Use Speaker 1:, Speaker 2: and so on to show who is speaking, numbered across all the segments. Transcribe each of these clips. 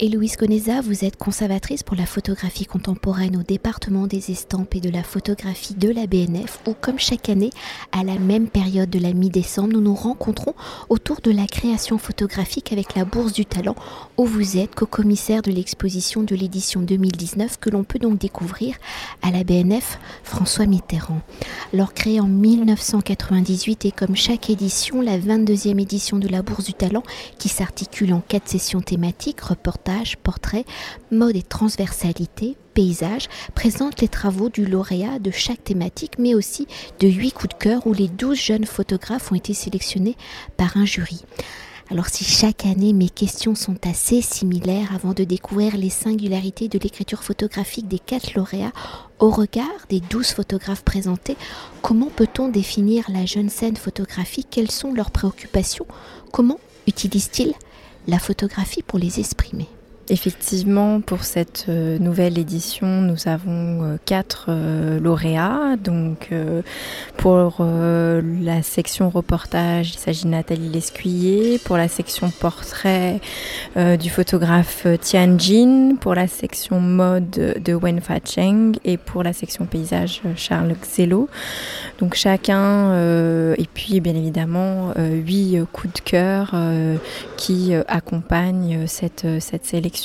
Speaker 1: Héloïse Goneza, vous êtes conservatrice pour la photographie contemporaine au département des estampes et de la photographie de la BNF, où comme chaque année, à la même période de la mi-décembre, nous nous rencontrons autour de la création photographique avec la Bourse du Talent, où vous êtes co-commissaire de l'exposition de l'édition 2019 que l'on peut donc découvrir à la BNF François Mitterrand. Alors créée en 1998 et comme chaque édition, la 22e édition de la Bourse du Talent qui s'articule en quatre sessions thématiques, reportage portrait, mode et transversalité, paysage, présente les travaux du lauréat de chaque thématique, mais aussi de huit coups de cœur où les 12 jeunes photographes ont été sélectionnés par un jury. Alors si chaque année mes questions sont assez similaires avant de découvrir les singularités de l'écriture photographique des quatre lauréats, au regard des douze photographes présentés, comment peut-on définir la jeune scène photographique? Quelles sont leurs préoccupations? Comment utilisent-ils la photographie pour les exprimer?
Speaker 2: Effectivement, pour cette euh, nouvelle édition, nous avons euh, quatre euh, lauréats. Donc, pour la section reportage, il s'agit de Nathalie Lescuyer. Pour la section portrait, du photographe Tian Jin. Pour la section mode de Wen Fa Cheng. Et pour la section paysage, Charles Xelo. Donc, chacun, et puis bien évidemment, huit coups de cœur qui accompagnent cette sélection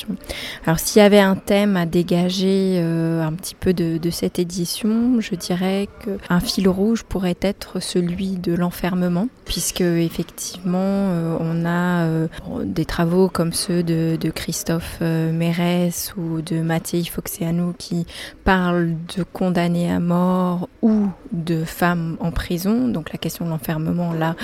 Speaker 2: alors s'il y avait un thème à dégager euh, un petit peu de, cette édition, je dirais qu'un fil rouge pourrait être celui de l'enfermement, puisque effectivement euh, on a euh, des travaux comme ceux de, Christophe Mérès ou de Mattei Foxeanu qui parlent de condamnés à mort ou de femmes en prison. Donc la question de l'enfermement là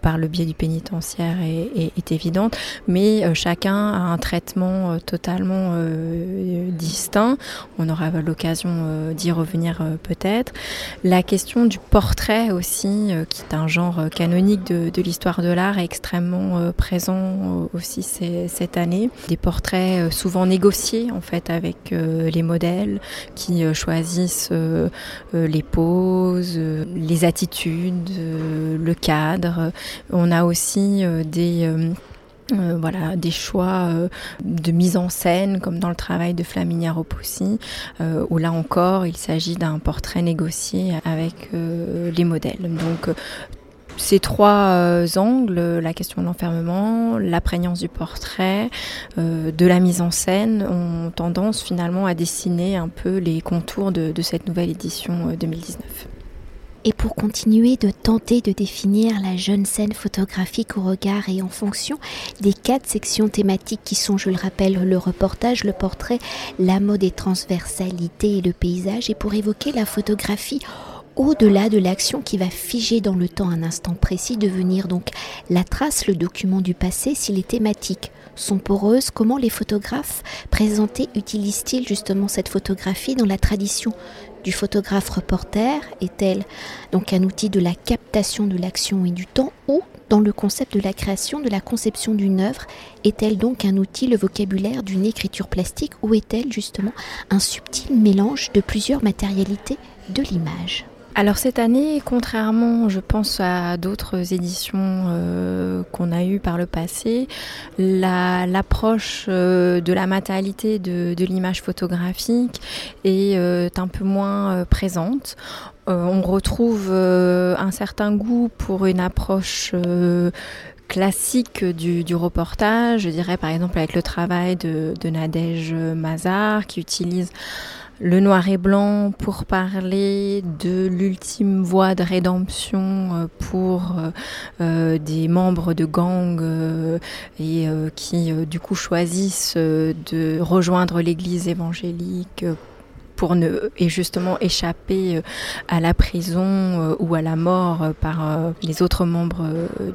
Speaker 2: par le biais du pénitentiaire est, évidente, mais chacun a un traitement euh, totalement euh, distinct. On aura l'occasion d'y revenir peut-être. La question du portrait aussi, qui est un genre canonique de, l'histoire de l'art, est extrêmement présent aussi cette année. Des portraits souvent négociés en fait avec les modèles qui choisissent les poses, les attitudes, le cadre. On a aussi euh, des euh, euh, voilà, des choix de mise en scène, comme dans le travail de Flaminia Ropossi, où là encore, il s'agit d'un portrait négocié avec les modèles. Donc, ces trois angles, la question de l'enfermement, la prégnance du portrait, de la mise en scène, ont tendance finalement à dessiner un peu les contours de cette nouvelle édition 2019.
Speaker 1: Et pour continuer de tenter de définir la jeune scène photographique au regard et en fonction des quatre sections thématiques qui sont, je le rappelle, le reportage, le portrait, la mode et transversalité et le paysage, et pour évoquer la photographie au-delà de l'action qui va figer dans le temps un instant précis, devenir donc la trace, le document du passé, si les thématiques sont poreuses, comment les photographes présentés utilisent-ils justement cette photographie dans la tradition du photographe reporter Est-elle donc un outil de la captation de l'action et du temps ou dans le concept de la création, de la conception d'une œuvre, est-elle donc un outil, le vocabulaire d'une écriture plastique ou est-elle justement un subtil mélange de plusieurs matérialités de l'image?
Speaker 2: Alors cette année, contrairement, je pense à d'autres éditions euh, qu'on a eues par le passé, l'approche euh, de la matérialité de, l'image photographique est euh, un peu moins présente. on retrouve un certain goût pour une approche classique du, reportage, je dirais par exemple avec le travail de, de Nadège Mazar qui utilise le noir et blanc pour parler de l'ultime voie de rédemption euh, pour euh, euh, des membres de gangs et qui du coup choisissent de rejoindre l'église évangélique pour ne et justement échapper euh, à la prison euh, ou à la mort euh, par les autres membres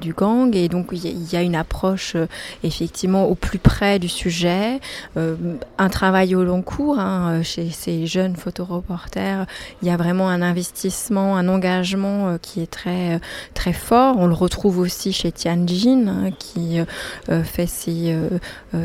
Speaker 2: du gang. Et donc il y a une approche effectivement au plus près du sujet, un travail au long cours hein, chez ces jeunes photoreporters. Il y a vraiment un investissement, un engagement qui est très très fort. On le retrouve aussi chez Tianjin hein, qui fait ces,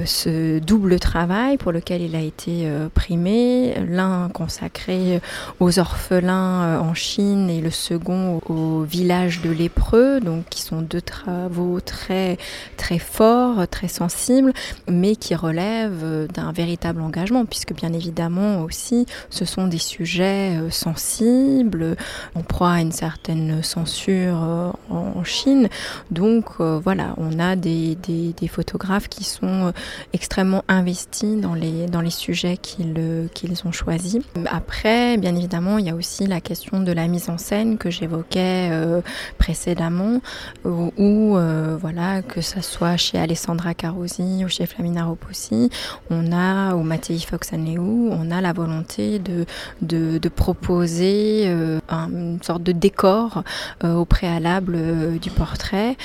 Speaker 2: ce double travail pour lequel il a été primé. L'un l'un consacré aux orphelins en Chine et le second au village de lépreux, donc qui sont deux travaux très très forts, très sensibles, mais qui relèvent d'un véritable engagement, puisque bien évidemment aussi ce sont des sujets sensibles, en proie à une certaine censure en Chine. Donc voilà, on a des, des, des photographes qui sont extrêmement investis dans les, dans les sujets qu'ils qu'ils ont choisis. Après, bien évidemment, il y a aussi la question de la mise en scène que j'évoquais euh, précédemment, où, euh, voilà, que ce soit chez Alessandra Carosi ou chez Flamina Ropossi, on a, ou Mattei Foxaneu, on a la volonté de proposer euh, une sorte de décor au préalable du portrait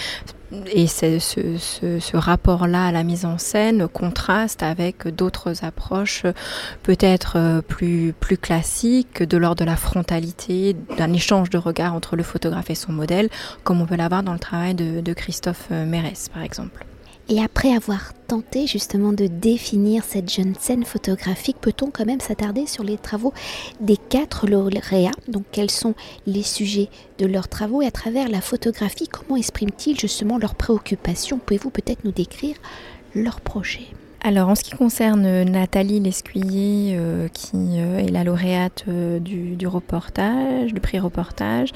Speaker 2: et ce, rapport-là à la mise en scène contraste avec d'autres approches peut-être euh, plus, classiques, de l'ordre de la frontalité, d'un échange de regards entre le photographe et son modèle, comme on peut l'avoir dans le travail de, de Christophe Mérès, par exemple.
Speaker 1: Et après avoir tenté justement de définir cette jeune scène photographique, peut-on quand même s'attarder sur les travaux des quatre lauréats? Donc quels sont les sujets de leurs travaux? Et à travers la photographie, comment expriment-ils justement leurs préoccupations? Pouvez-vous peut-être nous décrire leurs projets?
Speaker 2: Alors en ce qui concerne euh, Nathalie Lescuyer, euh, qui euh, est la lauréate du, reportage, du prix reportage,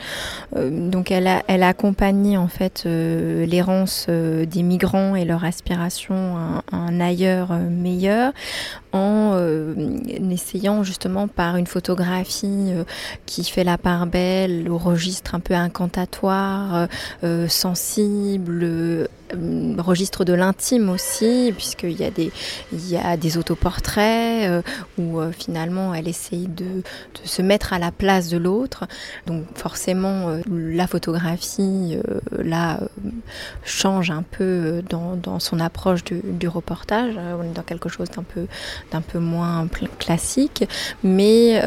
Speaker 2: donc elle a, accompagné en fait l'errance des migrants et leur aspiration à un ailleurs meilleur en essayant justement par une photographie qui fait la part belle au registre un peu incantatoire, sensible, registre de l'intime aussi, puisqu'il y a des, y a des autoportraits euh, où euh, finalement elle essaye de, se mettre à la place de l'autre. Donc forcément, euh, la photographie là change un peu dans, son approche du, reportage. On est dans quelque chose d'un peu, d'un peu moins classique, mais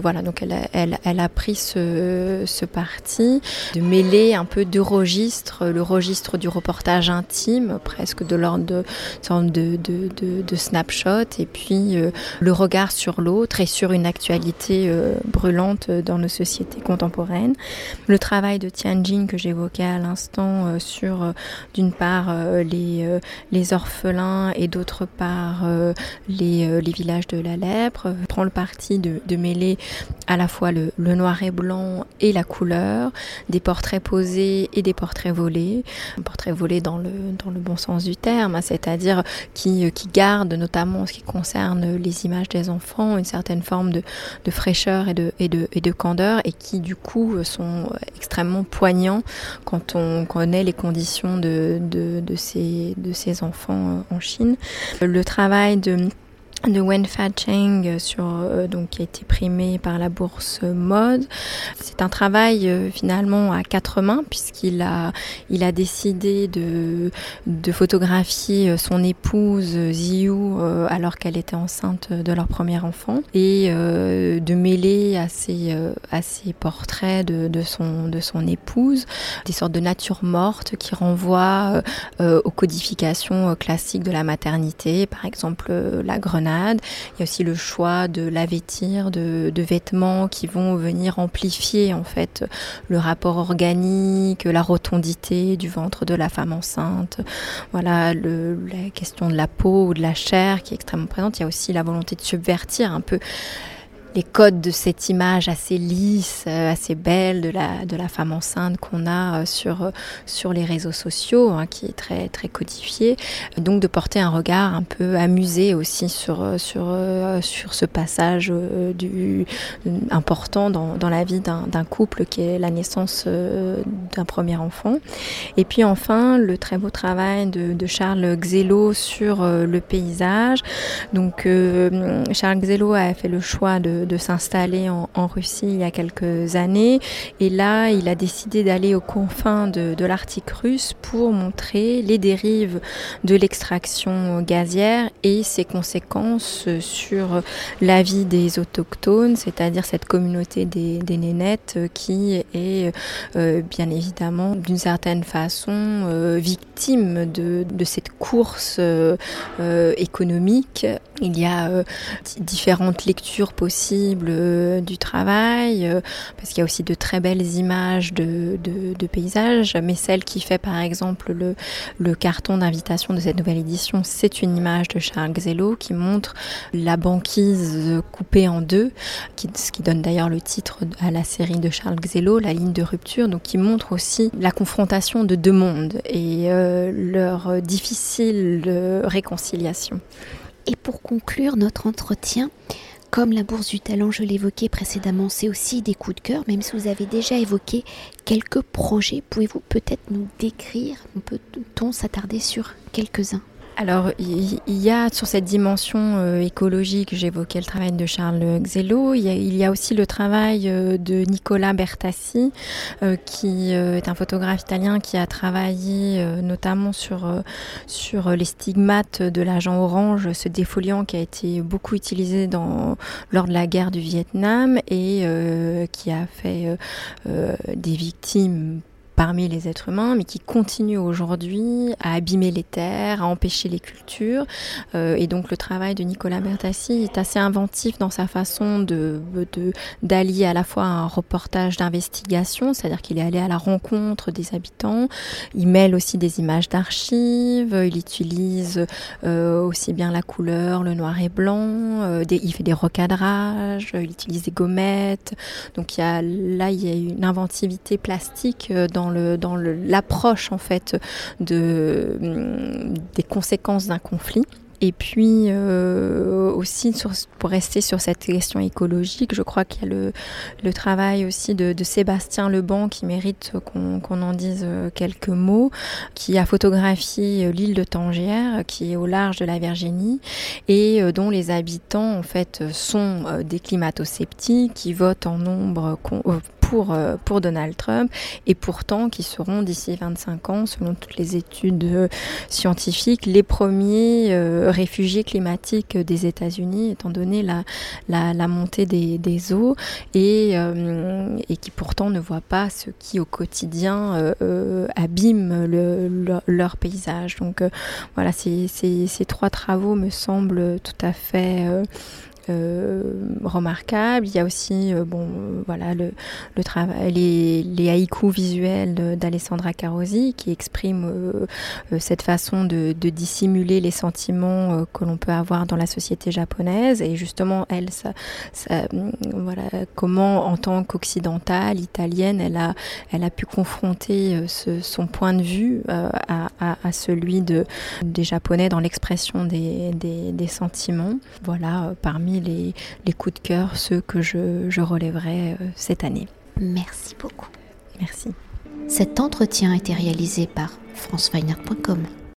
Speaker 2: voilà. Donc elle a, pris ce, parti de mêler un peu deux registres, le registre du reportage intime, presque de l'ordre de, snapshot et puis euh, le regard sur l'autre et sur une actualité euh, brûlante dans nos sociétés contemporaines. Le travail de Tianjin que j'évoquais à l'instant euh, sur d'une part les orphelins et d'autre part les, les villages de la lèpre prend le parti de, mêler à la fois le, noir et blanc et la couleur, des portraits posés et des portraits volés, un portrait volé dans le, dans le bon sens du terme, hein, c'est-à-dire qui, qui garde, notamment en ce qui concerne les images des enfants, une certaine forme de, de fraîcheur et de, et, de, et de candeur, et qui du coup sont extrêmement poignants quand on connaît les conditions de, de, de, ces, de ces enfants en Chine. Le travail de de Wen Fa Cheng sur euh, donc qui a été primé par la bourse mode. C'est un travail euh, finalement à quatre mains puisqu'il a il a décidé de de photographier euh, son épouse Ziyu alors qu'elle était enceinte de leur premier enfant et de mêler à ses à ses portraits de, de son de son épouse des sortes de nature morte qui renvoient aux codifications classiques de la maternité par exemple la grenade il y a aussi le choix de laver-tir, de, de, vêtements qui vont venir amplifier en fait le rapport organique, la rotondité du ventre de la femme enceinte. Voilà la question de la peau ou de la chair qui est extrêmement présente. Il y a aussi la volonté de subvertir un peu les codes de cette image assez lisse, euh, assez belle de la, femme enceinte qu'on a euh, sur, euh, sur les réseaux sociaux, hein, qui est très, très codifié. Donc de porter un regard un peu amusé aussi sur, ce passage important dans, dans la vie d'un couple qui est la naissance d'un premier enfant. Et puis enfin, le très beau travail de, de Charles Xello sur le paysage. Donc Charles Xello a fait le choix de de, s'installer en, Russie il y a quelques années. Et là, il a décidé d'aller aux confins de, l'Arctique russe pour montrer les dérives de l'extraction gazière et ses conséquences sur la vie des autochtones, c'est-à-dire cette communauté des, des nénettes qui est euh, bien évidemment d'une certaine façon euh, victime de, cette course euh, économique. Il y a différentes lectures possibles possible du travail, parce qu'il y a aussi de très belles images de, paysages, mais celle qui fait par exemple le, carton d'invitation de cette nouvelle édition, c'est une image de Charles Xello qui montre la banquise coupée en deux, ce qui donne d'ailleurs le titre à la série de Charles Xello, La ligne de rupture, donc qui montre aussi la confrontation de deux mondes et euh, leur difficile réconciliation.
Speaker 1: Et pour conclure notre entretien, comme la bourse du talent, je l'évoquais précédemment, c'est aussi des coups de cœur, même si vous avez déjà évoqué quelques projets. Pouvez-vous peut-être nous décrire, peut-on s'attarder sur quelques-uns?
Speaker 2: Alors, il y a sur cette dimension euh, écologique, j'évoquais le travail de Charles Xello, il y, a, aussi le travail euh, de Nicolas Bertassi, euh, qui est un photographe italien qui a travaillé notamment sur, sur les stigmates de l'agent orange, ce défoliant qui a été beaucoup utilisé lors de la guerre du Vietnam et qui a fait des victimes parmi les êtres humains, mais qui continue aujourd'hui à abîmer les terres, à empêcher les cultures. Euh, et donc le travail de Nicolas Bertassi est assez inventif dans sa façon de d'allier à la fois un reportage d'investigation, c'est-à-dire qu'il est allé à la rencontre des habitants. Il mêle aussi des images d'archives. Il utilise euh, aussi bien la couleur, le noir et blanc. Euh, il fait des recadrages. Il utilise des gommettes. Donc il y a là il y a une inventivité plastique dans dans l'approche en fait de, des conséquences d'un conflit. Et puis euh, aussi pour rester sur cette question écologique, je crois qu'il y a le, le, travail aussi de, Sébastien Leban qui mérite qu'on en dise quelques mots, qui a photographié l'île de Tangière, qui est au large de la Virginie, et euh, dont les habitants en fait sont euh, des climato-sceptiques qui votent en nombre pour, euh, pour Donald Trump et pourtant qui seront d'ici 25 ans, selon toutes les études euh, scientifiques, les premiers euh, réfugiés climatiques des États-Unis, étant donné la, montée des, eaux et, qui pourtant ne voient pas ce qui au quotidien abîme le, leur, paysage. Donc voilà, ces, trois travaux me semblent tout à fait euh, remarquable. Il y a aussi euh, bon, euh, voilà, le, les, haïkus visuels d'Alessandra Carosi qui expriment cette façon de, dissimuler les sentiments que l'on peut avoir dans la société japonaise. Et justement, elle, ça, ça voilà, comment en tant qu'occidentale, italienne, elle a, elle a pu confronter son point de vue à, celui de, des Japonais dans l'expression des sentiments. Voilà, parmi les, coups de cœur, ceux que je, je relèverai euh, cette année.
Speaker 1: Merci beaucoup.
Speaker 2: Merci.
Speaker 1: Cet entretien a été réalisé par franceweiner.com.